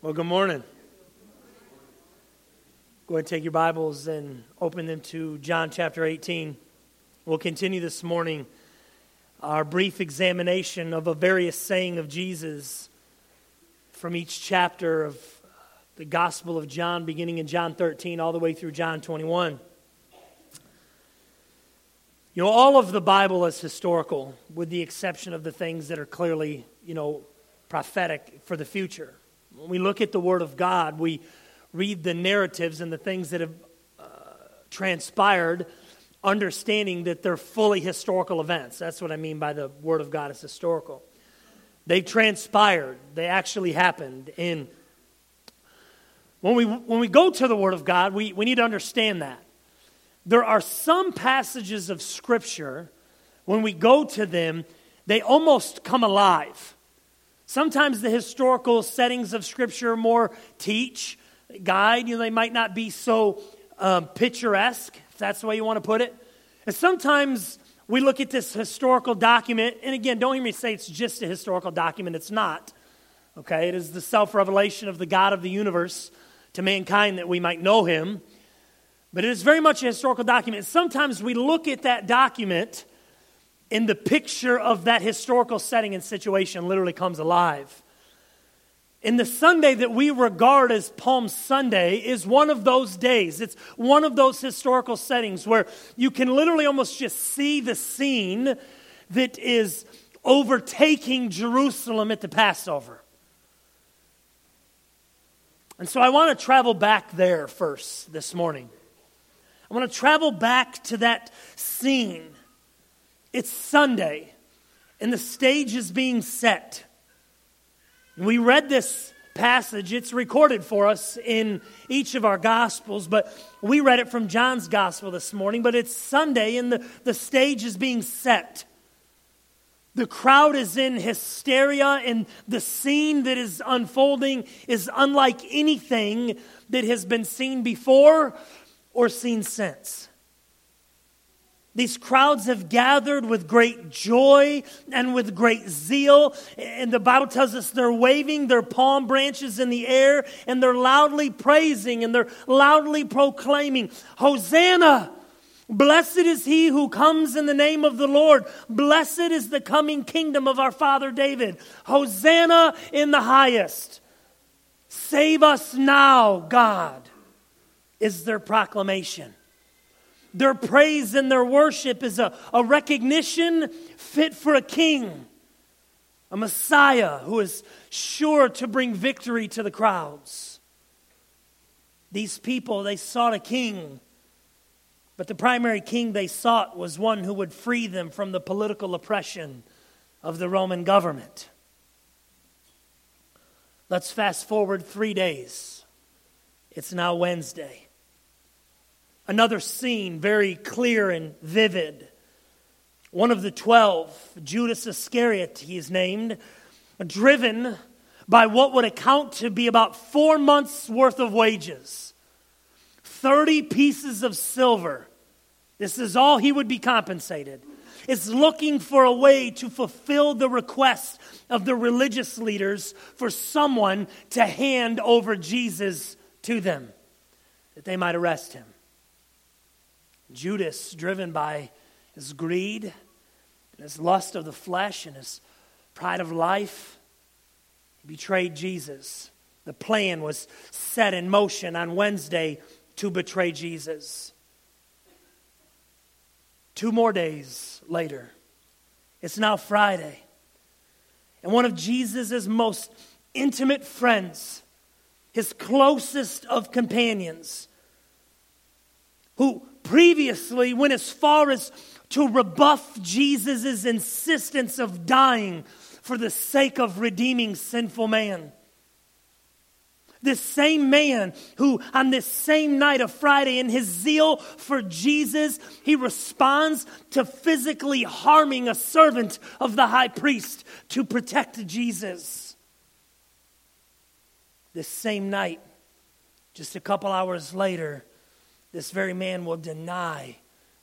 Well, good morning. Go ahead and take your Bibles and open them to John chapter 18. We'll continue this morning our brief examination of a various saying of Jesus from each chapter of the Gospel of John, beginning in John 13 all the way through John 21. You know, all of the Bible is historical, with the exception of the things that are clearly, you know, prophetic for the future. When we look at the Word of God, we read the narratives and the things that have uh, transpired, understanding that they're fully historical events. That's what I mean by the Word of God is historical. They transpired, they actually happened. And when we, when we go to the Word of God, we, we need to understand that. There are some passages of Scripture, when we go to them, they almost come alive. Sometimes the historical settings of Scripture more teach, guide. You know, they might not be so um, picturesque, if that's the way you want to put it. And sometimes we look at this historical document, and again, don't hear me say it's just a historical document. It's not. Okay, it is the self revelation of the God of the universe to mankind that we might know Him. But it is very much a historical document. Sometimes we look at that document in the picture of that historical setting and situation literally comes alive. In the Sunday that we regard as Palm Sunday is one of those days. It's one of those historical settings where you can literally almost just see the scene that is overtaking Jerusalem at the Passover. And so I want to travel back there first this morning. I want to travel back to that scene it's Sunday, and the stage is being set. We read this passage, it's recorded for us in each of our Gospels, but we read it from John's Gospel this morning. But it's Sunday, and the, the stage is being set. The crowd is in hysteria, and the scene that is unfolding is unlike anything that has been seen before or seen since. These crowds have gathered with great joy and with great zeal. And the Bible tells us they're waving their palm branches in the air and they're loudly praising and they're loudly proclaiming, Hosanna! Blessed is he who comes in the name of the Lord. Blessed is the coming kingdom of our father David. Hosanna in the highest. Save us now, God, is their proclamation. Their praise and their worship is a, a recognition fit for a king, a Messiah who is sure to bring victory to the crowds. These people, they sought a king, but the primary king they sought was one who would free them from the political oppression of the Roman government. Let's fast forward three days. It's now Wednesday. Another scene, very clear and vivid. One of the twelve, Judas Iscariot, he is named, driven by what would account to be about four months' worth of wages 30 pieces of silver. This is all he would be compensated. Is looking for a way to fulfill the request of the religious leaders for someone to hand over Jesus to them, that they might arrest him. Judas, driven by his greed and his lust of the flesh and his pride of life, betrayed Jesus. The plan was set in motion on Wednesday to betray Jesus. Two more days later, it's now Friday. And one of Jesus' most intimate friends, his closest of companions, who previously went as far as to rebuff Jesus' insistence of dying for the sake of redeeming sinful man. This same man who, on this same night of Friday, in his zeal for Jesus, he responds to physically harming a servant of the high priest to protect Jesus. This same night, just a couple hours later, this very man will deny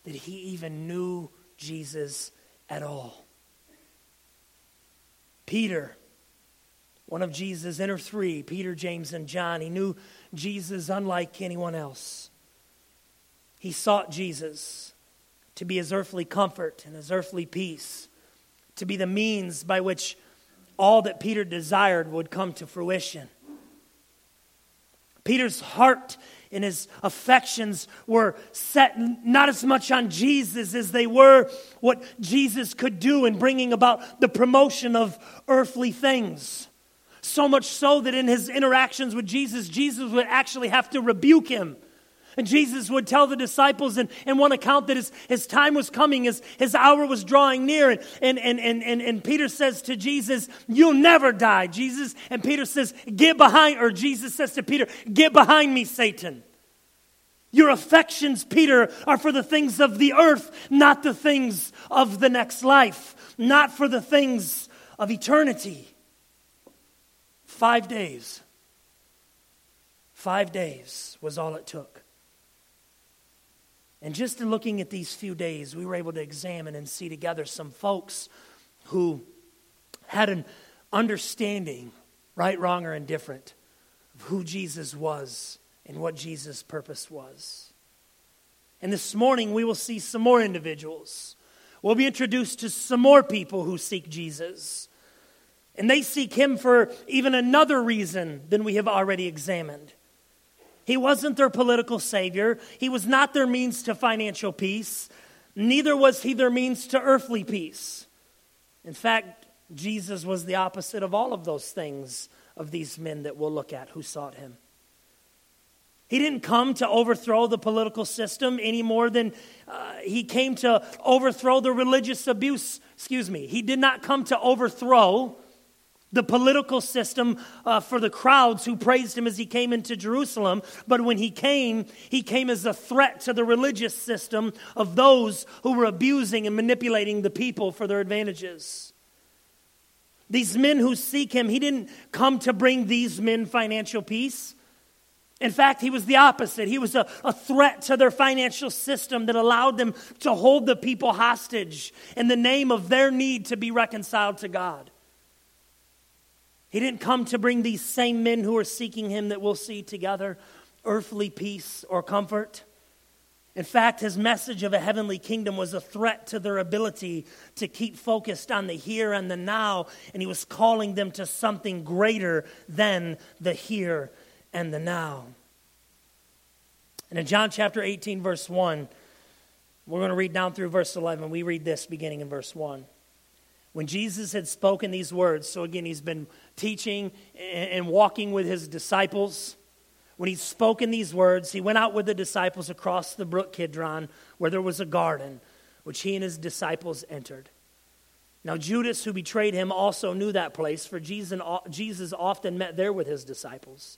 that he even knew Jesus at all. Peter, one of Jesus' inner three, Peter, James, and John. He knew Jesus unlike anyone else. He sought Jesus to be his earthly comfort and his earthly peace, to be the means by which all that Peter desired would come to fruition. Peter's heart and his affections were set not as much on Jesus as they were what Jesus could do in bringing about the promotion of earthly things. So much so that in his interactions with Jesus, Jesus would actually have to rebuke him and Jesus would tell the disciples in, in one account that his, his time was coming, his, his hour was drawing near. And, and, and, and, and, Peter says to Jesus, You'll never die, Jesus. And Peter says, Get behind, or Jesus says to Peter, Get behind me, Satan. Your affections, Peter, are for the things of the earth, not the things of the next life, not for the things of eternity. Five days. Five days was all it took. And just in looking at these few days, we were able to examine and see together some folks who had an understanding, right, wrong, or indifferent, of who Jesus was and what Jesus' purpose was. And this morning, we will see some more individuals. We'll be introduced to some more people who seek Jesus. And they seek him for even another reason than we have already examined. He wasn't their political savior. He was not their means to financial peace. Neither was he their means to earthly peace. In fact, Jesus was the opposite of all of those things of these men that we'll look at who sought him. He didn't come to overthrow the political system any more than uh, he came to overthrow the religious abuse. Excuse me. He did not come to overthrow the political system uh, for the crowds who praised him as he came into Jerusalem. But when he came, he came as a threat to the religious system of those who were abusing and manipulating the people for their advantages. These men who seek him, he didn't come to bring these men financial peace. In fact, he was the opposite. He was a, a threat to their financial system that allowed them to hold the people hostage in the name of their need to be reconciled to God. He didn't come to bring these same men who are seeking him that we'll see together earthly peace or comfort. In fact, his message of a heavenly kingdom was a threat to their ability to keep focused on the here and the now, and he was calling them to something greater than the here and the now. And in John chapter 18, verse 1, we're going to read down through verse 11. We read this beginning in verse 1. When Jesus had spoken these words, so again, he's been teaching and walking with his disciples. When he'd spoken these words, he went out with the disciples across the brook Kidron, where there was a garden, which he and his disciples entered. Now, Judas, who betrayed him, also knew that place, for Jesus often met there with his disciples.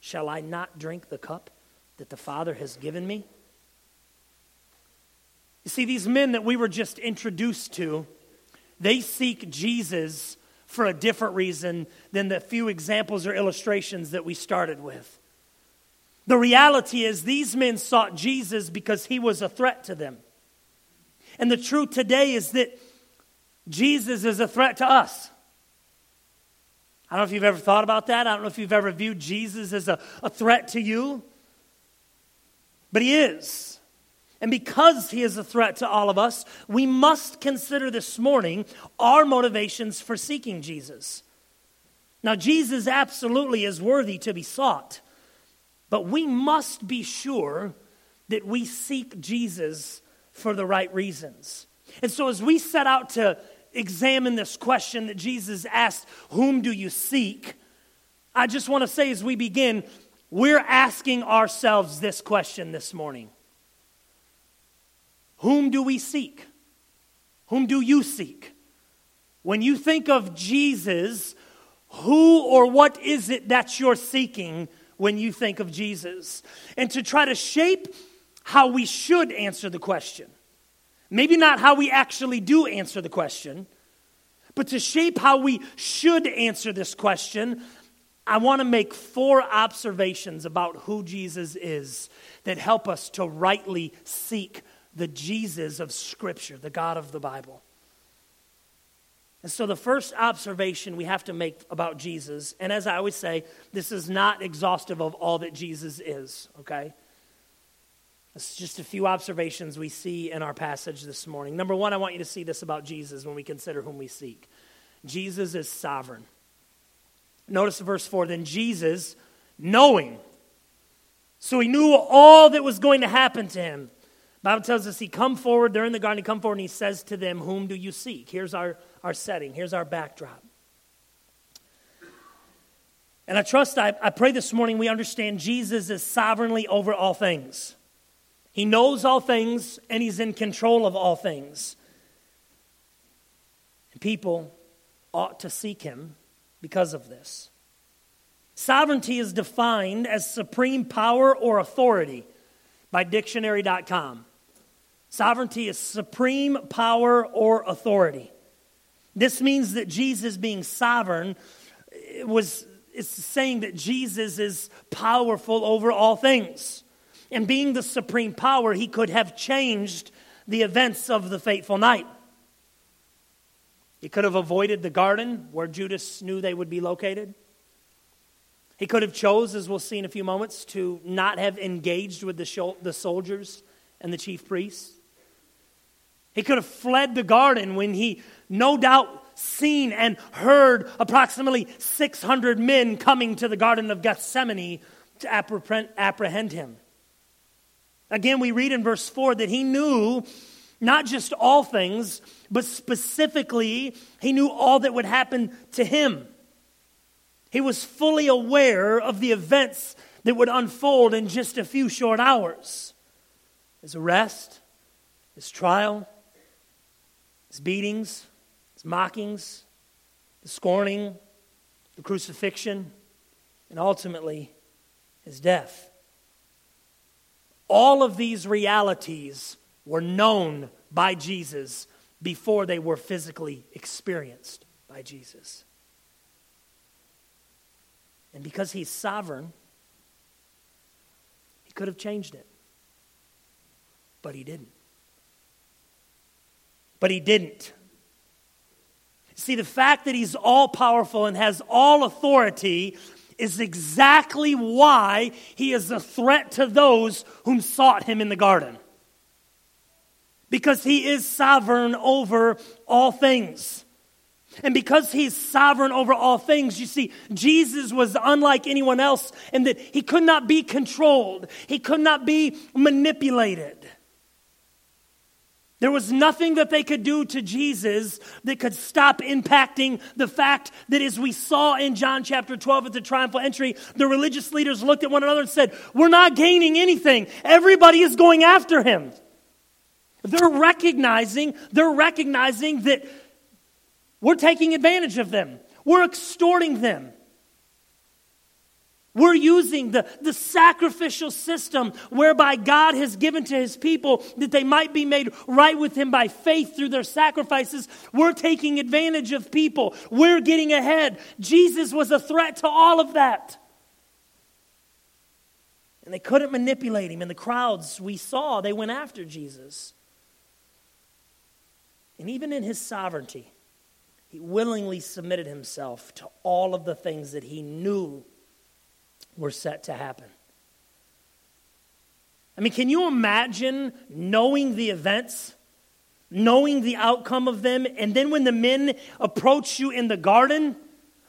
Shall I not drink the cup that the Father has given me? You see, these men that we were just introduced to, they seek Jesus for a different reason than the few examples or illustrations that we started with. The reality is, these men sought Jesus because he was a threat to them. And the truth today is that Jesus is a threat to us. I don't know if you've ever thought about that. I don't know if you've ever viewed Jesus as a, a threat to you, but he is. And because he is a threat to all of us, we must consider this morning our motivations for seeking Jesus. Now, Jesus absolutely is worthy to be sought, but we must be sure that we seek Jesus for the right reasons. And so, as we set out to examine this question that Jesus asked, Whom do you seek? I just want to say as we begin, we're asking ourselves this question this morning Whom do we seek? Whom do you seek? When you think of Jesus, who or what is it that you're seeking when you think of Jesus? And to try to shape how we should answer the question. Maybe not how we actually do answer the question, but to shape how we should answer this question, I want to make four observations about who Jesus is that help us to rightly seek the Jesus of Scripture, the God of the Bible. And so, the first observation we have to make about Jesus, and as I always say, this is not exhaustive of all that Jesus is, okay? It's just a few observations we see in our passage this morning. Number one, I want you to see this about Jesus when we consider whom we seek Jesus is sovereign. Notice verse 4 then Jesus, knowing, so he knew all that was going to happen to him. Bible tells us he come forward, they're in the garden, he come forward and he says to them, Whom do you seek? Here's our, our setting, here's our backdrop. And I trust, I, I pray this morning we understand Jesus is sovereignly over all things. He knows all things and he's in control of all things. And people ought to seek him because of this. Sovereignty is defined as supreme power or authority by dictionary.com. Sovereignty is supreme power or authority. This means that Jesus being sovereign eh, was it's saying that Jesus is powerful over all things. And being the supreme power, he could have changed the events of the fateful night. He could have avoided the garden where Judas knew they would be located. He could have chose, as we'll see in a few moments, to not have engaged with the, the soldiers and the chief priests. He could have fled the garden when he, no doubt, seen and heard approximately 600 men coming to the Garden of Gethsemane to apprehend him. Again, we read in verse 4 that he knew not just all things, but specifically, he knew all that would happen to him. He was fully aware of the events that would unfold in just a few short hours his arrest, his trial, his beatings, his mockings, the scorning, the crucifixion, and ultimately his death. All of these realities were known by Jesus before they were physically experienced by Jesus. And because he's sovereign, he could have changed it. But he didn't. But he didn't. See, the fact that he's all powerful and has all authority is exactly why he is a threat to those whom sought him in the garden. Because he is sovereign over all things. And because he's sovereign over all things, you see, Jesus was unlike anyone else in that he could not be controlled, he could not be manipulated. There was nothing that they could do to Jesus that could stop impacting the fact that, as we saw in John chapter 12 at the triumphal entry, the religious leaders looked at one another and said, We're not gaining anything. Everybody is going after him. They're recognizing, they're recognizing that we're taking advantage of them. We're extorting them. We're using the, the sacrificial system whereby God has given to his people that they might be made right with him by faith through their sacrifices. We're taking advantage of people. We're getting ahead. Jesus was a threat to all of that. And they couldn't manipulate him. And the crowds we saw, they went after Jesus. And even in his sovereignty, he willingly submitted himself to all of the things that he knew were set to happen. I mean, can you imagine knowing the events, knowing the outcome of them, and then when the men approach you in the garden,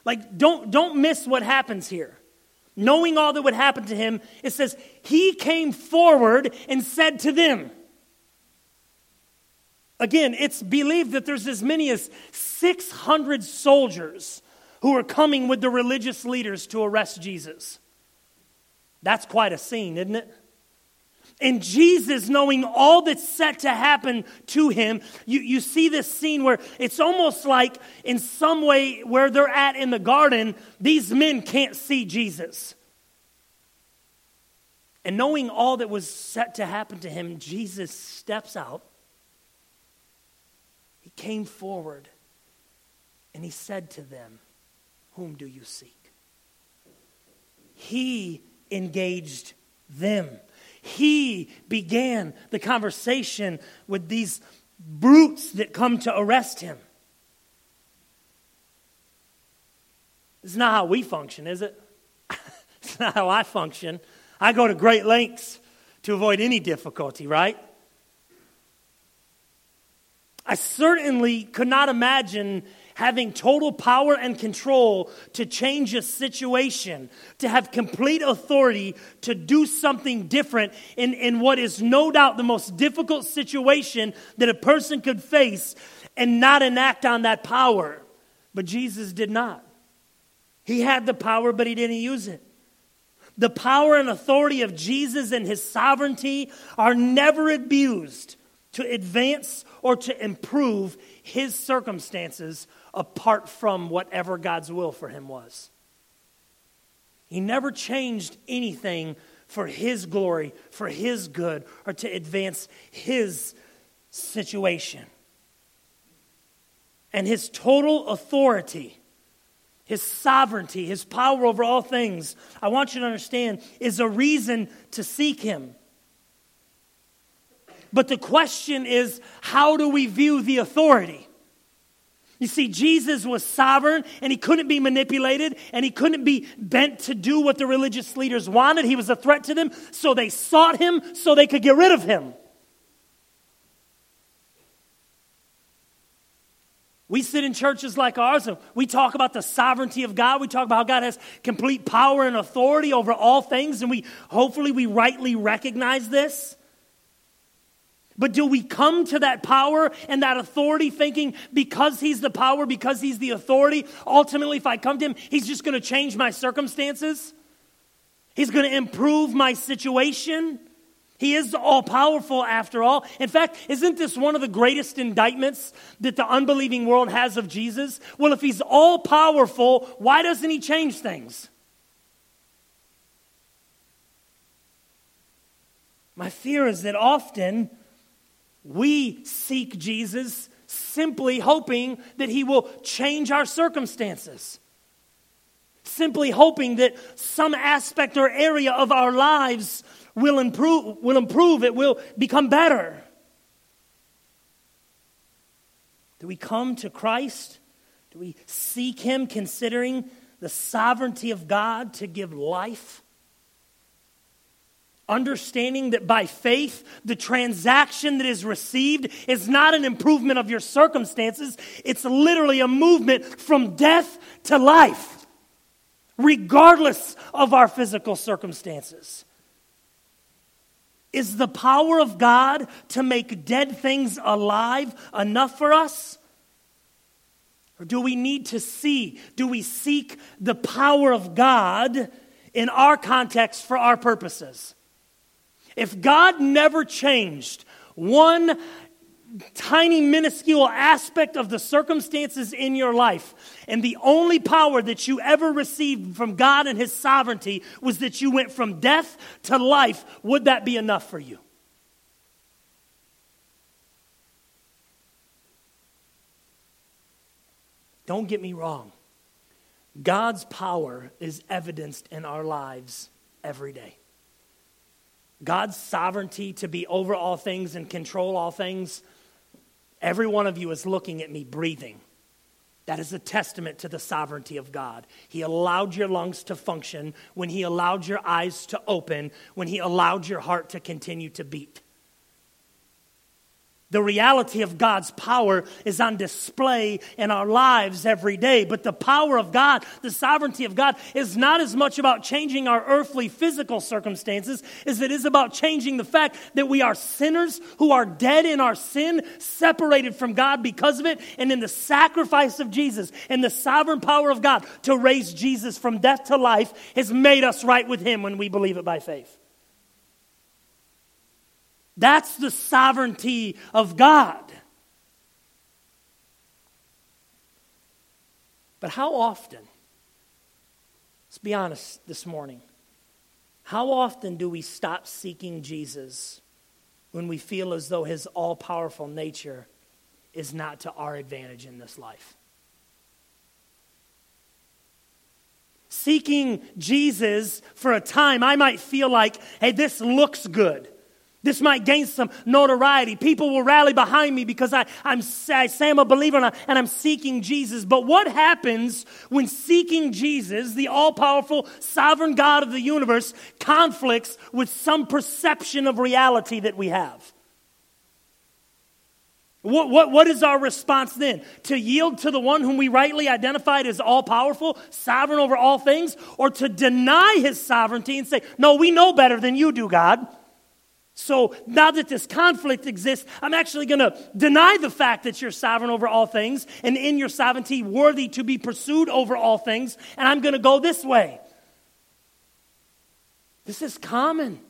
Like, don't, don't miss what happens here. Knowing all that would happen to him, it says, He came forward and said to them, Again, it's believed that there's as many as 600 soldiers who are coming with the religious leaders to arrest Jesus. That's quite a scene, isn't it? And Jesus, knowing all that's set to happen to him, you, you see this scene where it's almost like, in some way, where they're at in the garden, these men can't see Jesus. And knowing all that was set to happen to him, Jesus steps out. He came forward and he said to them, Whom do you seek? He engaged them. He began the conversation with these brutes that come to arrest him. It's not how we function, is it? it's not how I function. I go to great lengths to avoid any difficulty, right? I certainly could not imagine having total power and control to change a situation, to have complete authority to do something different in, in what is no doubt the most difficult situation that a person could face and not enact on that power. But Jesus did not. He had the power, but he didn't use it. The power and authority of Jesus and his sovereignty are never abused to advance or to improve his circumstances apart from whatever God's will for him was. He never changed anything for his glory, for his good, or to advance his situation. And his total authority, his sovereignty, his power over all things, I want you to understand, is a reason to seek him. But the question is how do we view the authority? You see, Jesus was sovereign and he couldn't be manipulated and he couldn't be bent to do what the religious leaders wanted. He was a threat to them, so they sought him so they could get rid of him. We sit in churches like ours and we talk about the sovereignty of God. We talk about how God has complete power and authority over all things, and we hopefully we rightly recognize this. But do we come to that power and that authority thinking because he's the power, because he's the authority, ultimately, if I come to him, he's just going to change my circumstances? He's going to improve my situation? He is all powerful after all. In fact, isn't this one of the greatest indictments that the unbelieving world has of Jesus? Well, if he's all powerful, why doesn't he change things? My fear is that often we seek Jesus simply hoping that he will change our circumstances. Simply hoping that some aspect or area of our lives will improve, will improve, it will become better. Do we come to Christ? Do we seek him considering the sovereignty of God to give life? Understanding that by faith, the transaction that is received is not an improvement of your circumstances, it's literally a movement from death to life, regardless of our physical circumstances. Is the power of God to make dead things alive enough for us? Or do we need to see? Do we seek the power of God in our context for our purposes? If God never changed one tiny, minuscule aspect of the circumstances in your life, and the only power that you ever received from God and His sovereignty was that you went from death to life, would that be enough for you? Don't get me wrong. God's power is evidenced in our lives every day. God's sovereignty to be over all things and control all things, every one of you is looking at me breathing. That is a testament to the sovereignty of God. He allowed your lungs to function when He allowed your eyes to open, when He allowed your heart to continue to beat. The reality of God's power is on display in our lives every day. But the power of God, the sovereignty of God, is not as much about changing our earthly physical circumstances as it is about changing the fact that we are sinners who are dead in our sin, separated from God because of it, and in the sacrifice of Jesus and the sovereign power of God to raise Jesus from death to life has made us right with Him when we believe it by faith. That's the sovereignty of God. But how often, let's be honest this morning, how often do we stop seeking Jesus when we feel as though his all powerful nature is not to our advantage in this life? Seeking Jesus for a time, I might feel like, hey, this looks good. This might gain some notoriety. People will rally behind me because I, I'm, I say I'm a believer and, I, and I'm seeking Jesus. But what happens when seeking Jesus, the all powerful, sovereign God of the universe, conflicts with some perception of reality that we have? What, what, what is our response then? To yield to the one whom we rightly identified as all powerful, sovereign over all things, or to deny his sovereignty and say, No, we know better than you do, God? So now that this conflict exists, I'm actually going to deny the fact that you're sovereign over all things and in your sovereignty worthy to be pursued over all things, and I'm going to go this way. This is common.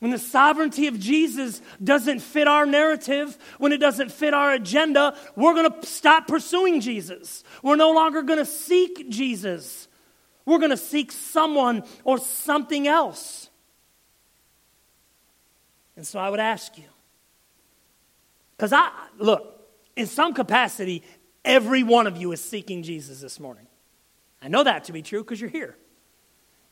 When the sovereignty of Jesus doesn't fit our narrative, when it doesn't fit our agenda, we're going to stop pursuing Jesus. We're no longer going to seek Jesus. We're going to seek someone or something else. And so I would ask you, because I, look, in some capacity, every one of you is seeking Jesus this morning. I know that to be true because you're here.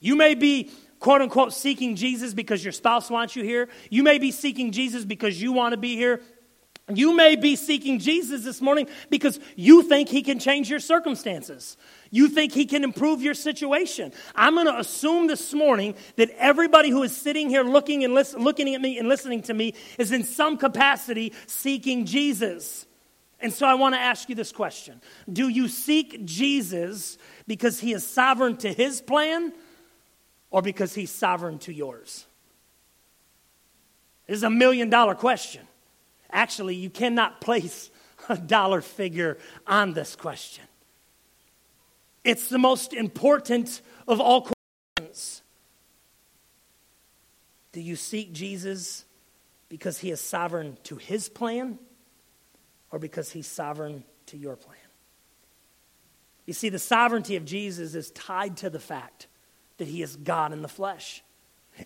You may be, quote unquote, seeking Jesus because your spouse wants you here. You may be seeking Jesus because you want to be here. You may be seeking Jesus this morning because you think he can change your circumstances. You think he can improve your situation. I'm going to assume this morning that everybody who is sitting here looking and looking at me and listening to me is in some capacity seeking Jesus. And so I want to ask you this question. Do you seek Jesus because he is sovereign to his plan or because he's sovereign to yours? This is a million dollar question. Actually, you cannot place a dollar figure on this question. It's the most important of all questions. Do you seek Jesus because he is sovereign to his plan or because he's sovereign to your plan? You see, the sovereignty of Jesus is tied to the fact that he is God in the flesh.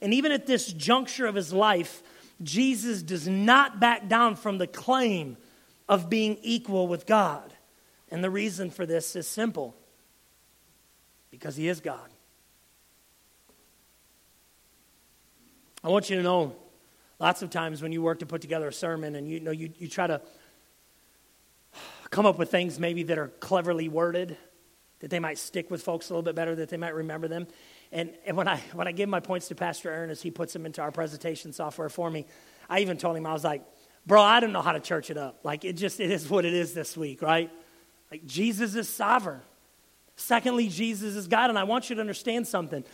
And even at this juncture of his life, Jesus does not back down from the claim of being equal with God. And the reason for this is simple because he is God. I want you to know lots of times when you work to put together a sermon and you know you, you try to come up with things maybe that are cleverly worded that they might stick with folks a little bit better that they might remember them and, and when, I, when I give my points to Pastor Ernest, he puts them into our presentation software for me. I even told him, I was like, bro, I don't know how to church it up. Like, it just, it is what it is this week, right? Like, Jesus is sovereign. Secondly, Jesus is God. And I want you to understand something.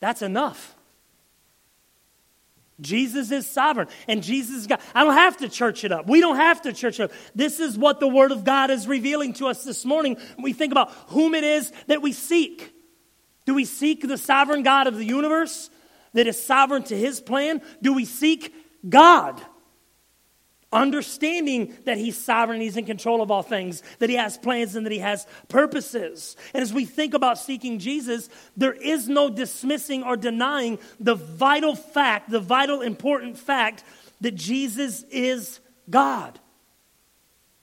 That's enough. Jesus is sovereign and Jesus is God. I don't have to church it up. We don't have to church it up. This is what the Word of God is revealing to us this morning we think about whom it is that we seek. Do we seek the sovereign God of the universe that is sovereign to his plan? Do we seek God? Understanding that he's sovereign, he's in control of all things, that he has plans and that he has purposes. And as we think about seeking Jesus, there is no dismissing or denying the vital fact, the vital important fact that Jesus is God.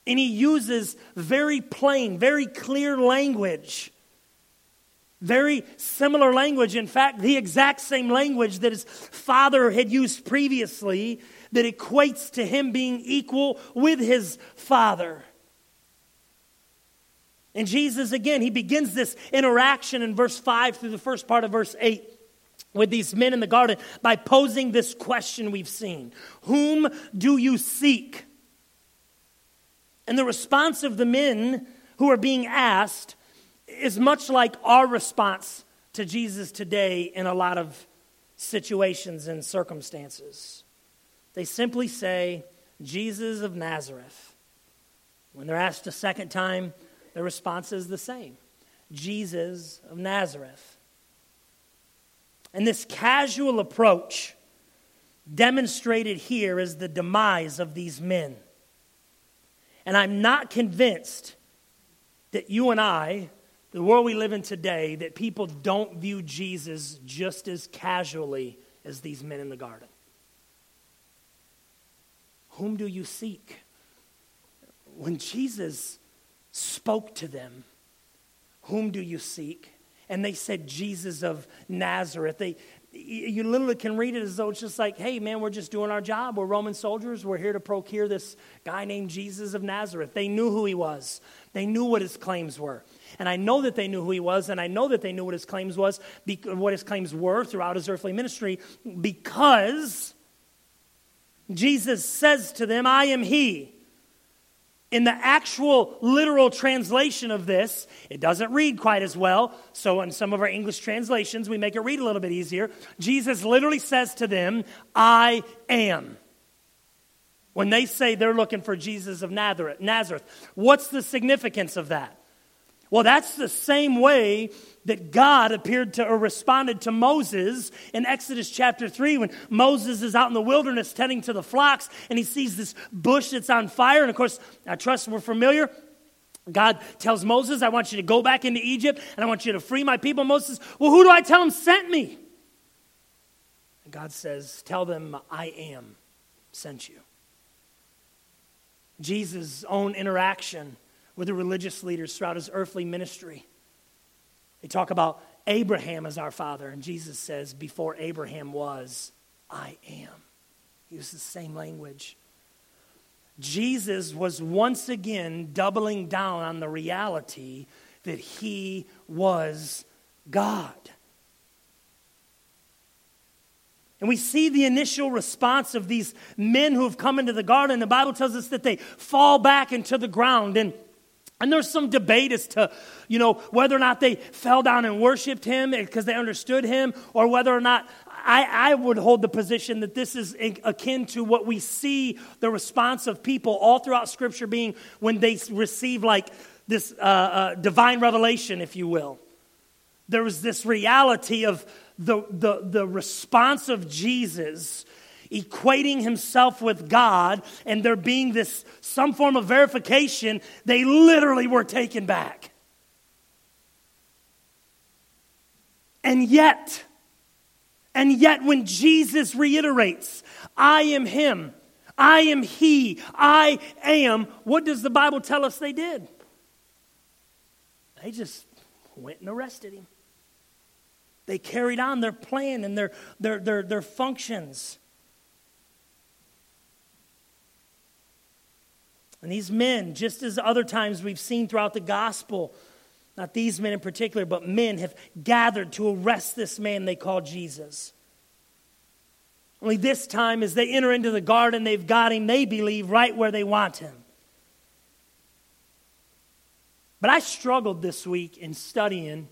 And he uses very plain, very clear language very similar language. In fact, the exact same language that his father had used previously that equates to him being equal with his father. And Jesus, again, he begins this interaction in verse 5 through the first part of verse 8. with these men in the garden by posing this question we've seen Whom do you seek? And the response of the men who are being asked is much like our response to Jesus today in a lot of situations and circumstances. They simply say, Jesus of Nazareth. When they're asked a second time, their response is the same Jesus of Nazareth. And this casual approach demonstrated here is the demise of these men. And I'm not convinced that you and I, the world we live in today, that people don't view Jesus just as casually as these men in the garden. Whom do you seek? When Jesus spoke to them, Whom do you seek? And they said, Jesus of Nazareth. They, you literally can read it as though it's just like, hey, man, we're just doing our job. We're Roman soldiers. We're here to procure this guy named Jesus of Nazareth. They knew who he was, they knew what his claims were. And I know that they knew who he was, and I know that they knew what his claims was, what his claims were throughout his earthly ministry, because Jesus says to them, I am he. In the actual literal translation of this, it doesn't read quite as well. So, in some of our English translations, we make it read a little bit easier. Jesus literally says to them, I am. When they say they're looking for Jesus of Nazareth, what's the significance of that? Well, that's the same way that God appeared to or responded to Moses in Exodus chapter 3 when Moses is out in the wilderness tending to the flocks and he sees this bush that's on fire. And of course, I trust we're familiar. God tells Moses, I want you to go back into Egypt and I want you to free my people. Moses, well, who do I tell him sent me? And God says, Tell them I am sent you. Jesus' own interaction with the religious leaders throughout his earthly ministry. They talk about Abraham as our father, and Jesus says, Before Abraham was, I am. He uses the same language. Jesus was once again doubling down on the reality that he was God. And we see the initial response of these men who have come into the garden. The Bible tells us that they fall back into the ground. And and there's some debate as to, you know, whether or not they fell down and worshiped him because they understood him, or whether or not I, I, would hold the position that this is akin to what we see the response of people all throughout Scripture being when they receive like this uh, uh, divine revelation, if you will. There was this reality of the, the, the response of Jesus equating himself with God and there being this some form of verification, they literally were taken back. And yet, and yet, when Jesus reiterates, I am Him, I am He, I am, what does the Bible tell us they did? They just went and arrested Him. They carried on their plan and their, their, their, their functions. And these men, just as other times we've seen throughout the gospel, not these men in particular, but men have gathered to arrest this man they call Jesus. Only this time, as they enter into the garden, they've got him, they believe, right where they want him. But I struggled this week in studying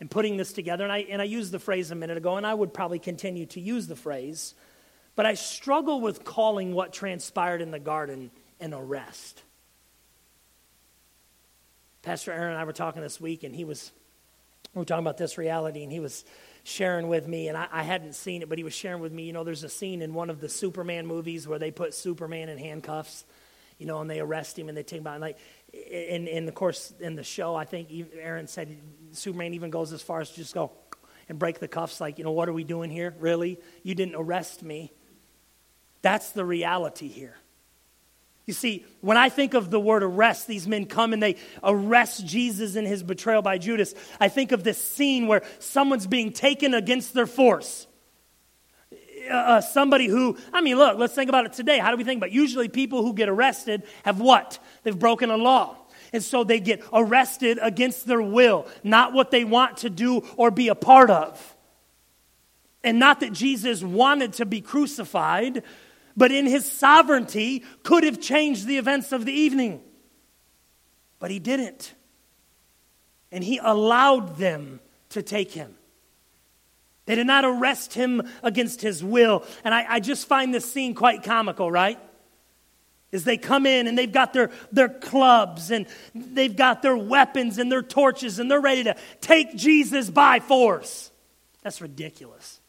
and putting this together, and I, and I used the phrase a minute ago, and I would probably continue to use the phrase, but I struggle with calling what transpired in the garden an arrest. Pastor Aaron and I were talking this week, and he was, we were talking about this reality, and he was sharing with me, and I, I, hadn't seen it, but he was sharing with me, you know, there's a scene in one of the Superman movies where they put Superman in handcuffs, you know, and they arrest him and they take him out. like, in, in the course, in the show, I think Aaron said Superman even goes as far as to just go and break the cuffs, like, you know, what are we doing here? Really? You didn't arrest me. That's the reality here. You see, when I think of the word arrest, these men come and they arrest Jesus in his betrayal by Judas. I think of this scene where someone's being taken against their force. Uh, uh, somebody who, I mean, look, let's think about it today. How do we think about it? Usually, people who get arrested have what? They've broken a law. And so they get arrested against their will, not what they want to do or be a part of. And not that Jesus wanted to be crucified, but in his sovereignty could have changed the events of the evening. But he didn't. And he allowed them to take him. They did not arrest him against his will. And I, I just find this scene quite comical, right? As they come in and they've got their, their clubs and they've got their weapons and their torches and they're ready to take Jesus by force. That's ridiculous.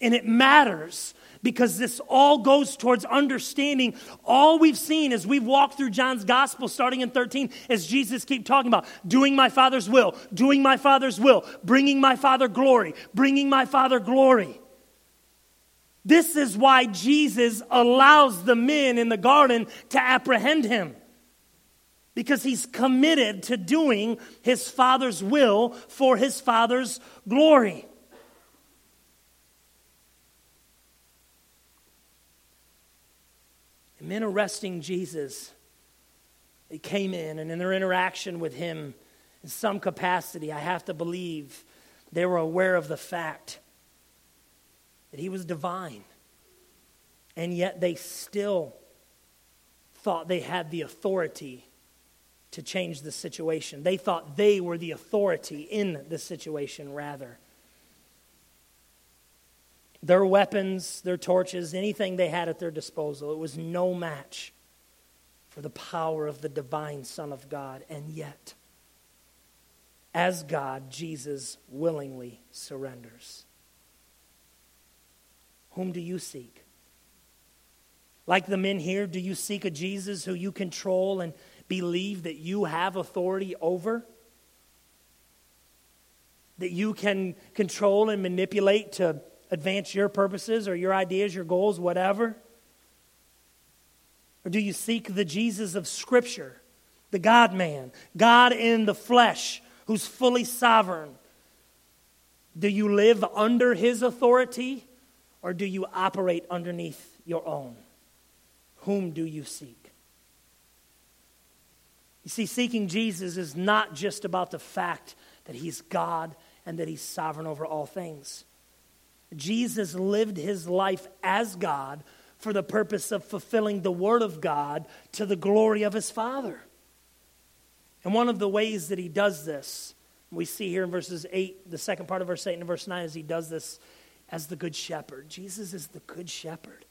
And it matters because this all goes towards understanding all we've seen as we've walked through John's gospel starting in 13 as Jesus keep talking about doing my father's will, doing my father's will, bringing my father glory, bringing my father glory. This is why Jesus allows the men in the garden to apprehend him. Because he's committed to doing his father's will for his father's glory. The men arresting Jesus, they came in, and in their interaction with him, in some capacity, I have to believe they were aware of the fact that he was divine. And yet they still thought they had the authority to change the situation. They thought they were the authority in the situation, rather. Their weapons, their torches, anything they had at their disposal, it was no match for the power of the divine Son of God. And yet, as God, Jesus willingly surrenders. Whom do you seek? Like the men here, do you seek a Jesus who you control and believe that you have authority over? That you can control and manipulate to advance your purposes or your ideas, your goals, whatever? Or do you seek the Jesus of Scripture, the God man, God in the flesh, who's fully sovereign? Do you live under his authority or do you operate underneath your own? Whom do you seek? You see, seeking Jesus is not just about the fact that he's God and that he's sovereign over all things. Jesus lived his life as God for the purpose of fulfilling the Word of God to the glory of his Father. And one of the ways that he does this, we see here in verses 8, the second part of verse 8 and verse 9, is he does this as the Good Shepherd. Jesus is the Good Shepherd.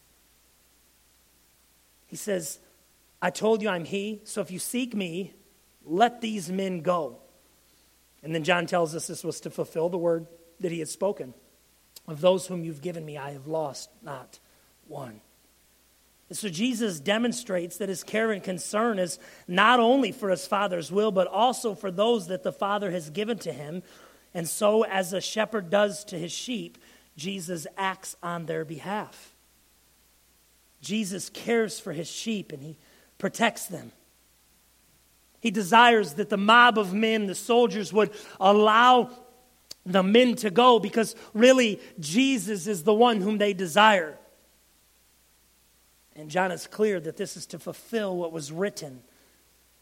He says, I told you I'm He, so if you seek me, let these men go. And then John tells us this was to fulfill the word that he had spoken. Of those whom you've given me, I have lost not one. And so Jesus demonstrates that his care and concern is not only for his Father's will, but also for those that the Father has given to him. And so, as a shepherd does to his sheep, Jesus acts on their behalf. Jesus cares for his sheep and he protects them. He desires that the mob of men, the soldiers, would allow the men to go because really Jesus is the one whom they desire. And John is clear that this is to fulfill what was written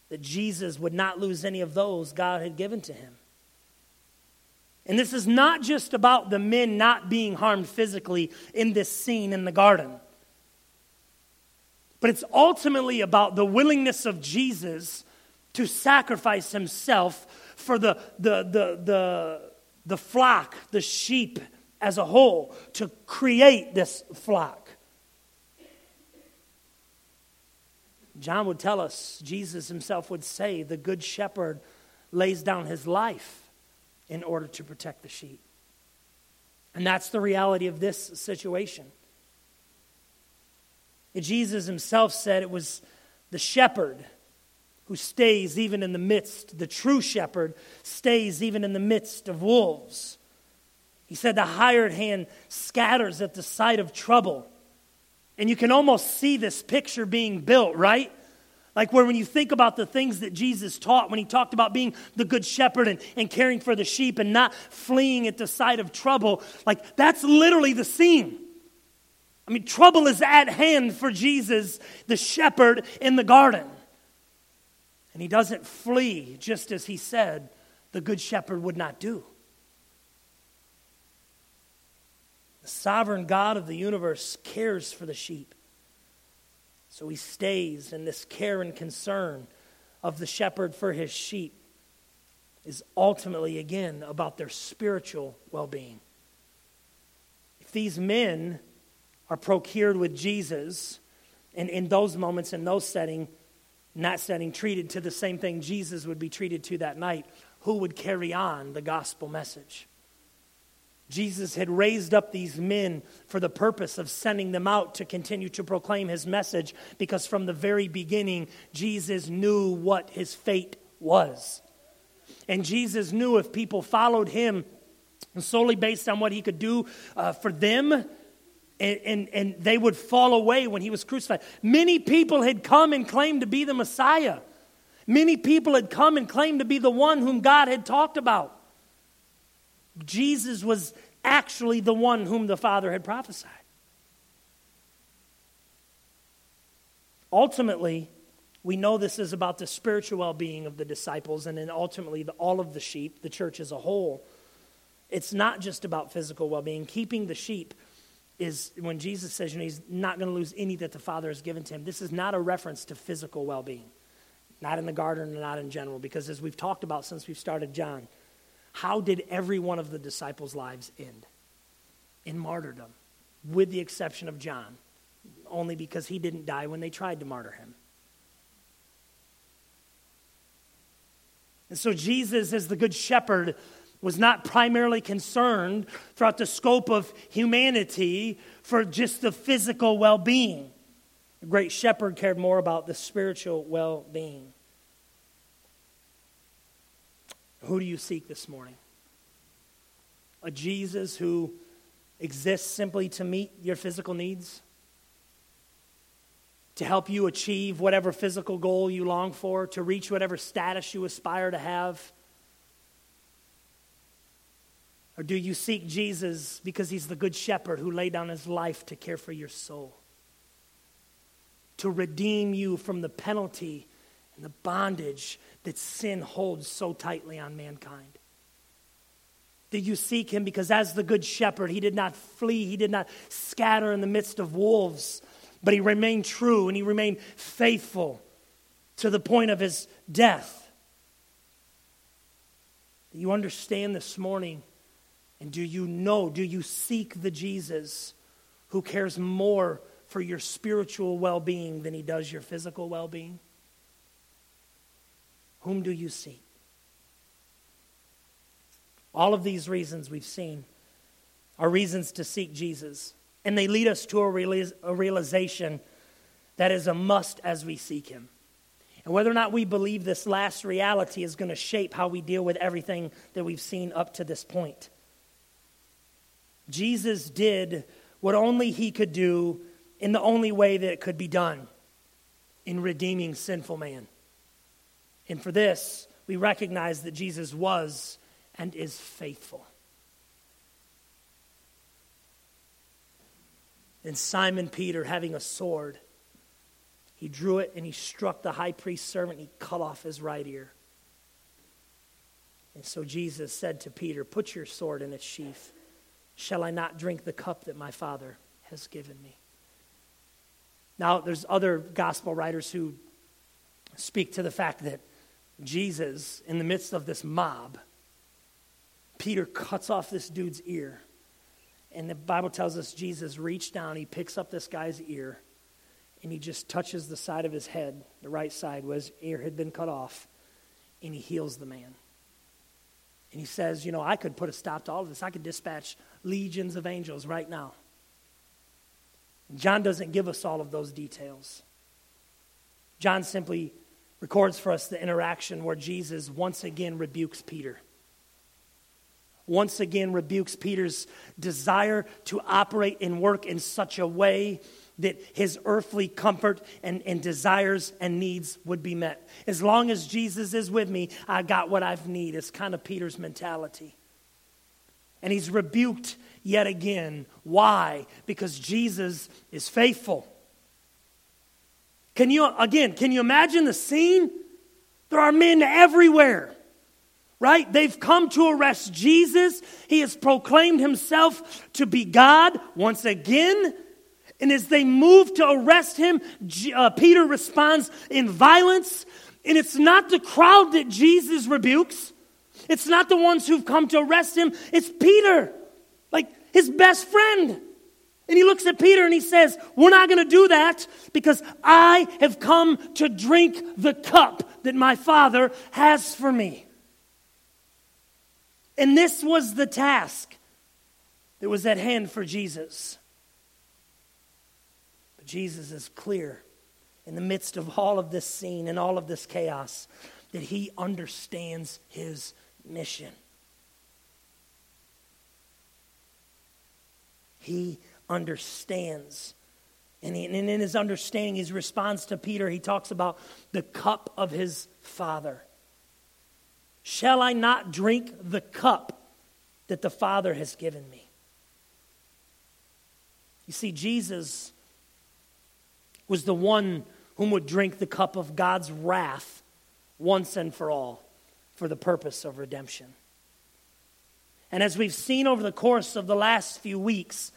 that Jesus would not lose any of those God had given to him. And this is not just about the men not being harmed physically in this scene in the garden, but it's ultimately about the willingness of Jesus to sacrifice himself for the, the, the, the, the flock, the sheep as a whole, to create this flock. John would tell us, Jesus himself would say, the good shepherd lays down his life in order to protect the sheep. And that's the reality of this situation. Jesus himself said it was the shepherd who stays even in the midst, the true shepherd stays even in the midst of wolves. He said the hired hand scatters at the sight of trouble. And you can almost see this picture being built, right? Like where when you think about the things that Jesus taught, when he talked about being the good shepherd and, and caring for the sheep and not fleeing at the sight of trouble, like that's literally the scene. I mean, trouble is at hand for Jesus, the shepherd in the garden. And he doesn't flee just as he said the good shepherd would not do. The sovereign God of the universe cares for the sheep. So he stays in this care and concern of the shepherd for his sheep is ultimately, again, about their spiritual well being. If these men are procured with Jesus, and in those moments, in those setting, not setting, treated to the same thing Jesus would be treated to that night, who would carry on the gospel message? Jesus had raised up these men for the purpose of sending them out to continue to proclaim his message because from the very beginning, Jesus knew what his fate was. And Jesus knew if people followed him solely based on what he could do uh, for them, and, and, and they would fall away when he was crucified. Many people had come and claimed to be the Messiah. Many people had come and claimed to be the one whom God had talked about. Jesus was actually the one whom the Father had prophesied. Ultimately, we know this is about the spiritual well being of the disciples and then ultimately the, all of the sheep, the church as a whole. It's not just about physical well being. Keeping the sheep is when Jesus says, you know, he's not going to lose any that the Father has given to him. This is not a reference to physical well being, not in the garden and not in general, because as we've talked about since we've started John, how did every one of the disciples' lives end? In martyrdom, with the exception of John, only because he didn't die when they tried to martyr him. And so, Jesus, as the Good Shepherd, was not primarily concerned throughout the scope of humanity for just the physical well being. The great shepherd cared more about the spiritual well being. Who do you seek this morning? A Jesus who exists simply to meet your physical needs? To help you achieve whatever physical goal you long for, to reach whatever status you aspire to have? Or do you seek Jesus because he's the good shepherd who laid down his life to care for your soul? To redeem you from the penalty and the bondage that sin holds so tightly on mankind? Do you seek him because, as the good shepherd, he did not flee, he did not scatter in the midst of wolves, but he remained true and he remained faithful to the point of his death? Do you understand this morning? And do you know, do you seek the Jesus who cares more for your spiritual well being than he does your physical well being? Whom do you seek? All of these reasons we've seen are reasons to seek Jesus. And they lead us to a, realization that is a must as we seek Him. And whether or not we believe this last reality is going to shape how we deal with everything that we've seen up to this point. Jesus did what only He could do in the only way that it could be done in redeeming sinful man. And for this, we recognize that Jesus was and is faithful. And Simon Peter, having a sword, he drew it and he struck the high priest's servant he cut off his right ear. And so Jesus said to Peter, Put your sword in its sheath. Shall I not drink the cup that my Father has given me? Now, there's other gospel writers who speak to the fact that Jesus, in the midst of this mob, Peter cuts off this dude's ear. And the Bible tells us Jesus reached down, he picks up this guy's ear, and he just touches the side of his head, the right side, where his ear had been cut off, and he heals the man. And he says, You know, I could put a stop to all of this. I could dispatch legions of angels right now. John doesn't give us all of those details. John simply records for us the interaction where Jesus once again rebukes Peter. Once again rebukes Peter's desire to operate and work in such a way that his earthly comfort and, and desires and needs would be met. As long as Jesus is with me, I got what I've need. It's kind of Peter's mentality. And he's rebuked yet again. Why? Because Jesus is faithful. Can you, again, can you imagine the scene? There are men everywhere right? They've come to arrest Jesus. He has proclaimed himself to be God once again. And as they move to arrest him, uh, Peter responds in violence. And it's not the crowd that Jesus rebukes, it's not the ones who've come to arrest him, it's Peter, like his best friend. And he looks at Peter and he says, We're not going to do that because I have come to drink the cup that my Father has for me. And this was the task that was at hand for Jesus. Jesus is clear in the midst of all of this scene and all of this chaos that he understands his mission. He understands. And, and in his understanding, his response to Peter, he talks about the cup of his Father. Shall I not drink the cup that the Father has given me? You see, Jesus was the one whom would drink the cup of God's wrath once and for all for the purpose of redemption. And as we've seen over the course of the last few weeks,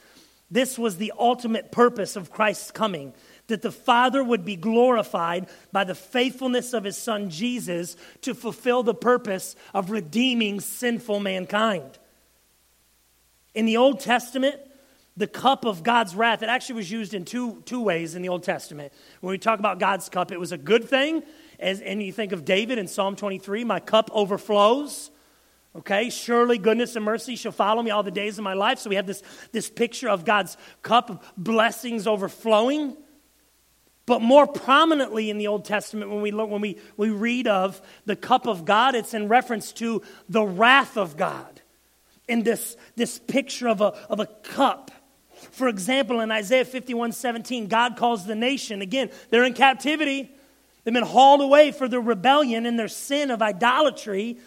this was the ultimate purpose of Christ's coming that the Father would be glorified by the faithfulness of his Son Jesus to fulfill the purpose of redeeming sinful mankind. In the Old Testament, the cup of God's wrath, it actually was used in two, two ways in the Old Testament. When we talk about God's cup, it was a good thing. As, and you think of David in Psalm 23, my cup overflows. Okay, surely goodness and mercy shall follow me all the days of my life. So we have this, this picture of God's cup of blessings overflowing. But more prominently in the Old Testament, when we, look, when we, we read of the cup of God, it's in reference to the wrath of God. In this, this picture of a, of a cup. For example, in Isaiah 51 17, God calls the nation, again, they're in captivity. They've been hauled away for their rebellion and their sin of idolatry.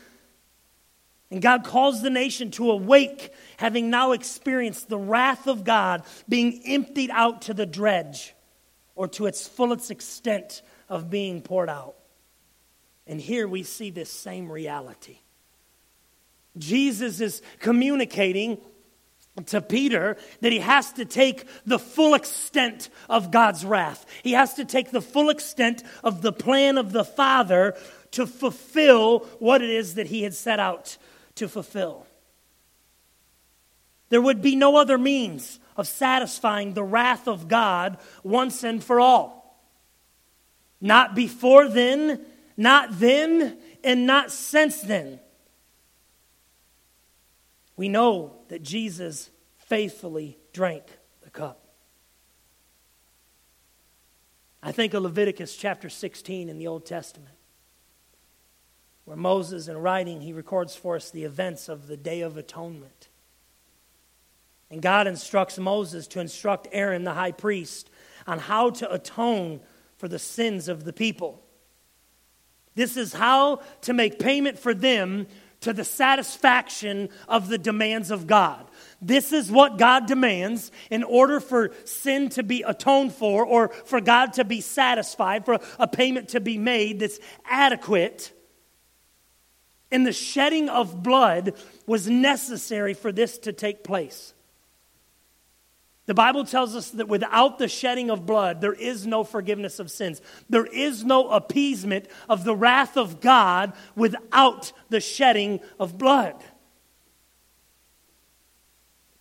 And God calls the nation to awake, having now experienced the wrath of God being emptied out to the dredge or to its fullest extent of being poured out. And here we see this same reality. Jesus is communicating to Peter that he has to take the full extent of God's wrath. He has to take the full extent of the plan of the Father to fulfill what it is that he had set out to fulfill. There would be no other means of satisfying the wrath of God once and for all. Not before then, not then, and not since then. We know that Jesus faithfully drank the cup. I think of Leviticus chapter 16 in the Old Testament, where Moses, in writing, he records for us the events of the Day of Atonement. And God instructs Moses to instruct Aaron, the high priest, on how to atone for the sins of the people. This is how to make payment for them to the satisfaction of the demands of God. This is what God demands in order for sin to be atoned for or for God to be satisfied, for a payment to be made that's adequate. And the shedding of blood was necessary for this to take place. The Bible tells us that without the shedding of blood, there is no forgiveness of sins. There is no appeasement of the wrath of God without the shedding of blood.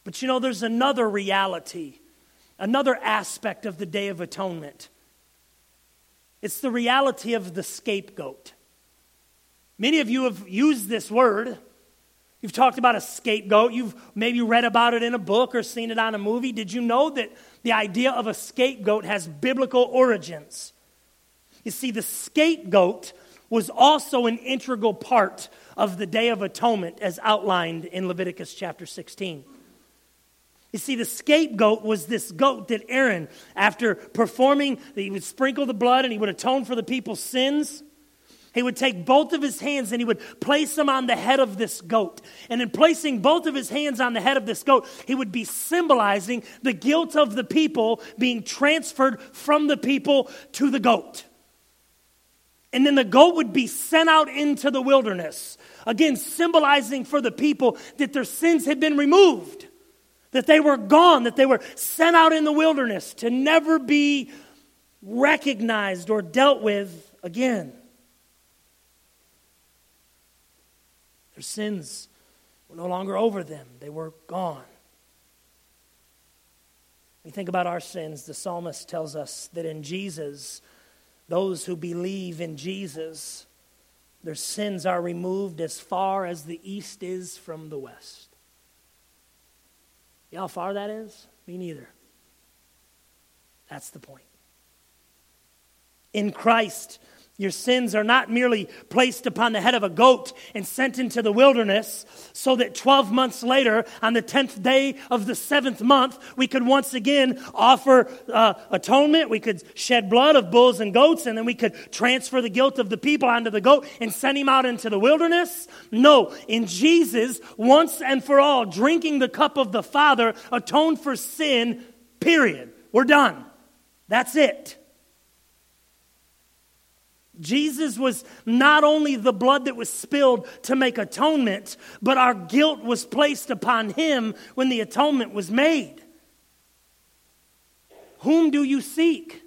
But you know, there's another reality, another aspect of the Day of Atonement. It's the reality of the scapegoat. Many of you have used this word. You've talked about a scapegoat. You've maybe read about it in a book or seen it on a movie. Did you know that the idea of a scapegoat has biblical origins? You see, the scapegoat was also an integral part of the Day of Atonement as outlined in Leviticus chapter 16. You see, the scapegoat was this goat that Aaron, after performing, he would sprinkle the blood and he would atone for the people's sins. He would take both of his hands and he would place them on the head of this goat. And in placing both of his hands on the head of this goat, he would be symbolizing the guilt of the people being transferred from the people to the goat. And then the goat would be sent out into the wilderness, again, symbolizing for the people that their sins had been removed, that they were gone, that they were sent out in the wilderness to never be recognized or dealt with again. Their sins were no longer over them, they were gone. We think about our sins, the psalmist tells us that in Jesus, those who believe in Jesus, their sins are removed as far as the east is from the west. You know how far that is? Me neither. That's the point. In Christ, your sins are not merely placed upon the head of a goat and sent into the wilderness, so that 12 months later, on the 10th day of the seventh month, we could once again offer uh, atonement. We could shed blood of bulls and goats, and then we could transfer the guilt of the people onto the goat and send him out into the wilderness. No, in Jesus, once and for all, drinking the cup of the Father atoned for sin, period. We're done. That's it. Jesus was not only the blood that was spilled to make atonement, but our guilt was placed upon him when the atonement was made. Whom do you seek?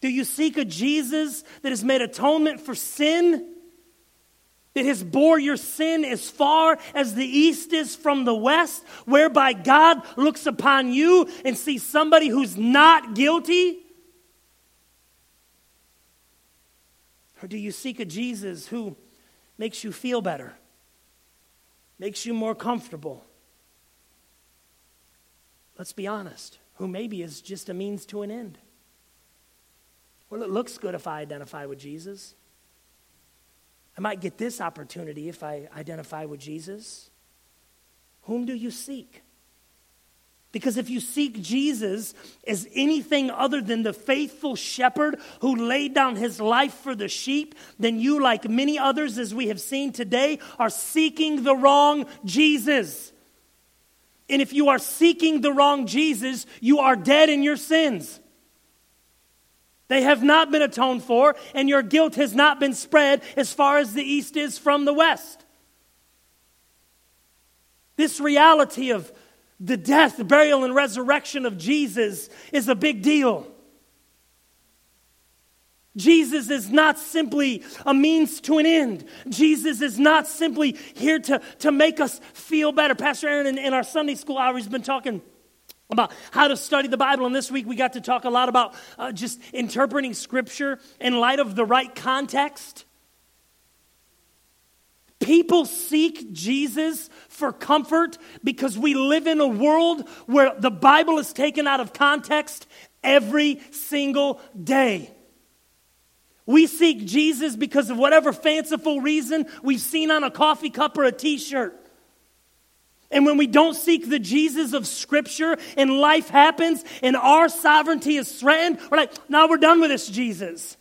Do you seek a Jesus that has made atonement for sin? That has bore your sin as far as the east is from the west, whereby God looks upon you and sees somebody who's not guilty? Or do you seek a Jesus who makes you feel better, makes you more comfortable? Let's be honest, who maybe is just a means to an end. Well, it looks good if I identify with Jesus. I might get this opportunity if I identify with Jesus. Whom do you seek? Because if you seek Jesus as anything other than the faithful shepherd who laid down his life for the sheep, then you, like many others, as we have seen today, are seeking the wrong Jesus. And if you are seeking the wrong Jesus, you are dead in your sins. They have not been atoned for, and your guilt has not been spread as far as the east is from the west. This reality of the death, burial, and resurrection of Jesus is a big deal. Jesus is not simply a means to an end. Jesus is not simply here to, to make us feel better. Pastor Aaron in, in our Sunday school hour has been talking about how to study the Bible. And this week we got to talk a lot about uh, just interpreting Scripture in light of the right context. People seek Jesus for comfort because we live in a world where the Bible is taken out of context every single day. We seek Jesus because of whatever fanciful reason we've seen on a coffee cup or a t shirt. And when we don't seek the Jesus of Scripture and life happens and our sovereignty is threatened, we're like, now we're done with this Jesus.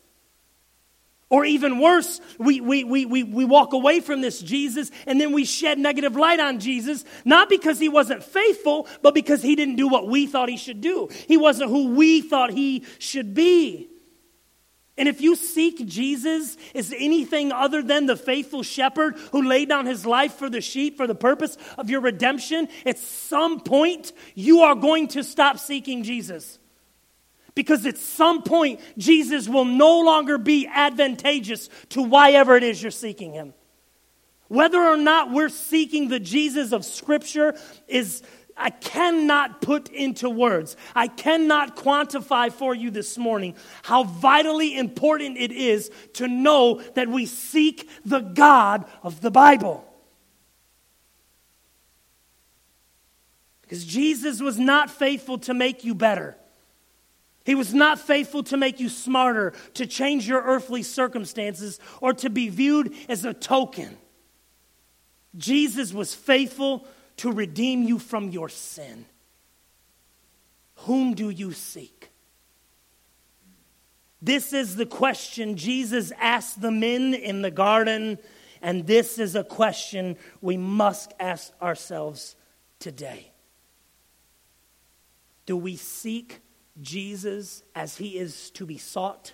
Or even worse, we, we, we, we, we walk away from this Jesus and then we shed negative light on Jesus, not because he wasn't faithful, but because he didn't do what we thought he should do. He wasn't who we thought he should be. And if you seek Jesus as anything other than the faithful shepherd who laid down his life for the sheep for the purpose of your redemption, at some point you are going to stop seeking Jesus. Because at some point, Jesus will no longer be advantageous to why ever it is you're seeking him. Whether or not we're seeking the Jesus of Scripture is, I cannot put into words. I cannot quantify for you this morning how vitally important it is to know that we seek the God of the Bible. Because Jesus was not faithful to make you better. He was not faithful to make you smarter, to change your earthly circumstances, or to be viewed as a token. Jesus was faithful to redeem you from your sin. Whom do you seek? This is the question Jesus asked the men in the garden, and this is a question we must ask ourselves today. Do we seek Jesus as he is to be sought?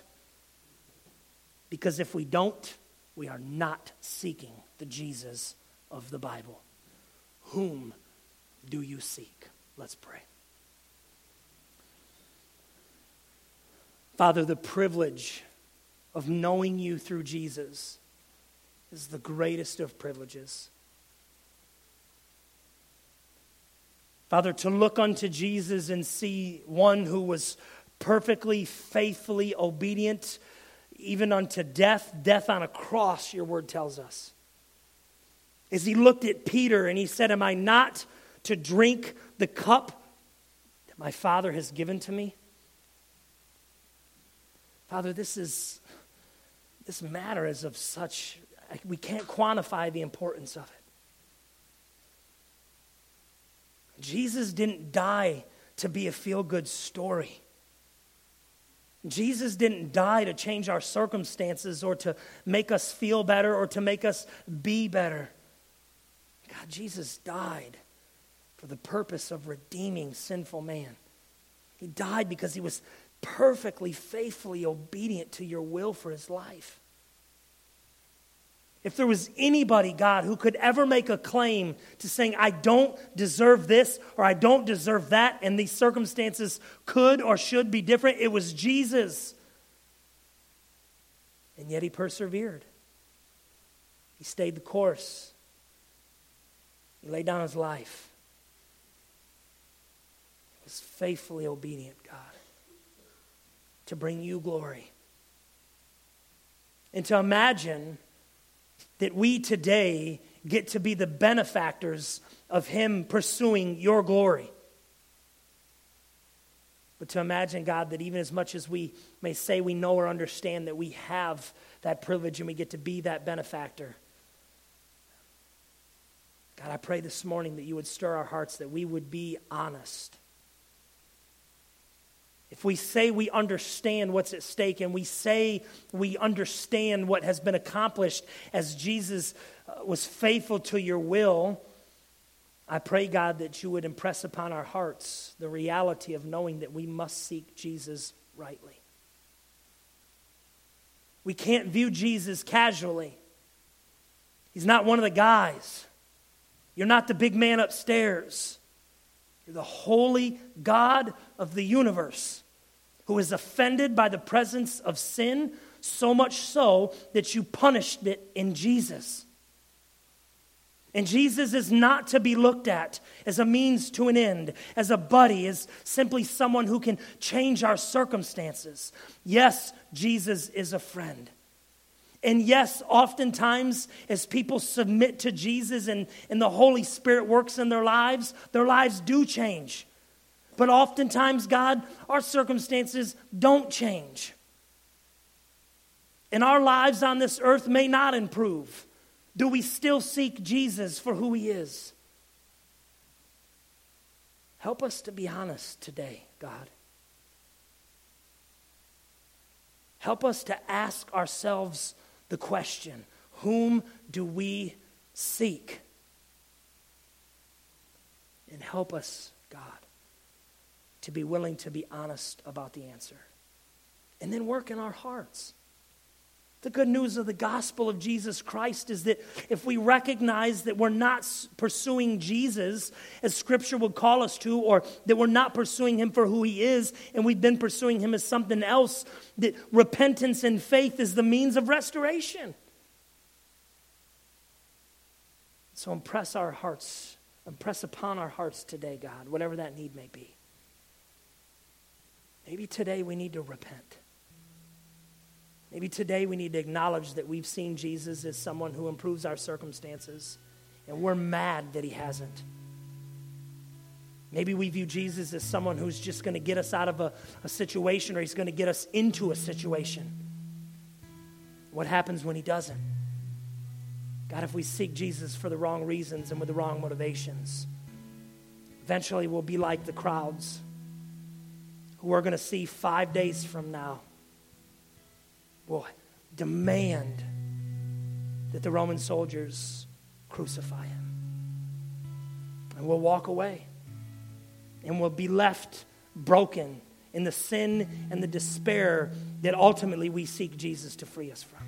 Because if we don't, we are not seeking the Jesus of the Bible. Whom do you seek? Let's pray. Father, the privilege of knowing you through Jesus is the greatest of privileges. Father, to look unto Jesus and see one who was perfectly, faithfully obedient, even unto death, death on a cross, your word tells us. As he looked at Peter and he said, Am I not to drink the cup that my Father has given to me? Father, this is this matter is of such we can't quantify the importance of it. Jesus didn't die to be a feel good story. Jesus didn't die to change our circumstances or to make us feel better or to make us be better. God, Jesus died for the purpose of redeeming sinful man. He died because he was perfectly, faithfully obedient to your will for his life. If there was anybody, God, who could ever make a claim to saying, I don't deserve this or I don't deserve that, and these circumstances could or should be different, it was Jesus. And yet he persevered. He stayed the course. He laid down his life. He was faithfully obedient, God, to bring you glory. And to imagine that we today get to be the benefactors of Him pursuing your glory. But to imagine, God, that even as much as we may say we know or understand that we have that privilege and we get to be that benefactor. God, I pray this morning that you would stir our hearts, that we would be honest if we say we understand what's at stake and we say we understand what has been accomplished as Jesus uh, was faithful to your will, I pray, God, that you would impress upon our hearts the reality of knowing that we must seek Jesus rightly. We can't view Jesus casually. He's not one of the guys. You're not the big man upstairs. The holy God of the universe who is offended by the presence of sin, so much so that you punished it in Jesus. And Jesus is not to be looked at as a means to an end, as a buddy, as simply someone who can change our circumstances. Yes, Jesus is a friend. And yes, oftentimes, as people submit to Jesus and, and the Holy Spirit works in their lives, their lives do change. But oftentimes, God, our circumstances don't change. And our lives on this earth may not improve. Do we still seek Jesus for who he is? Help us to be honest today, God. Help us to ask ourselves the question whom do we seek? And help us, God, to be willing to be honest about the answer. And then work in our hearts. The good news of the gospel of Jesus Christ is that if we recognize that we're not pursuing Jesus as Scripture would call us to, or that we're not pursuing Him for who He is, and we've been pursuing Him as something else, that repentance and faith is the means of restoration. So impress our hearts, impress upon our hearts today, God, whatever that need may be. Maybe today we need to repent. Maybe today we need to acknowledge that we've seen Jesus as someone who improves our circumstances, and we're mad that he hasn't. Maybe we view Jesus as someone who's just going to get us out of a, a situation or he's going to get us into a situation. What happens when he doesn't? God, if we seek Jesus for the wrong reasons and with the wrong motivations, eventually we'll be like the crowds who we're going to see five days from now will demand that the Roman soldiers crucify him. And we'll walk away. And we'll be left broken in the sin and the despair that ultimately we seek Jesus to free us from.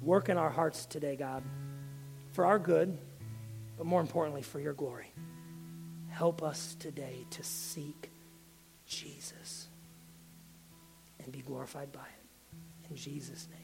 Work in our hearts today, God, for our good, but more importantly, for your glory. Help us today to seek Jesus and be glorified by it. In Jesus' name.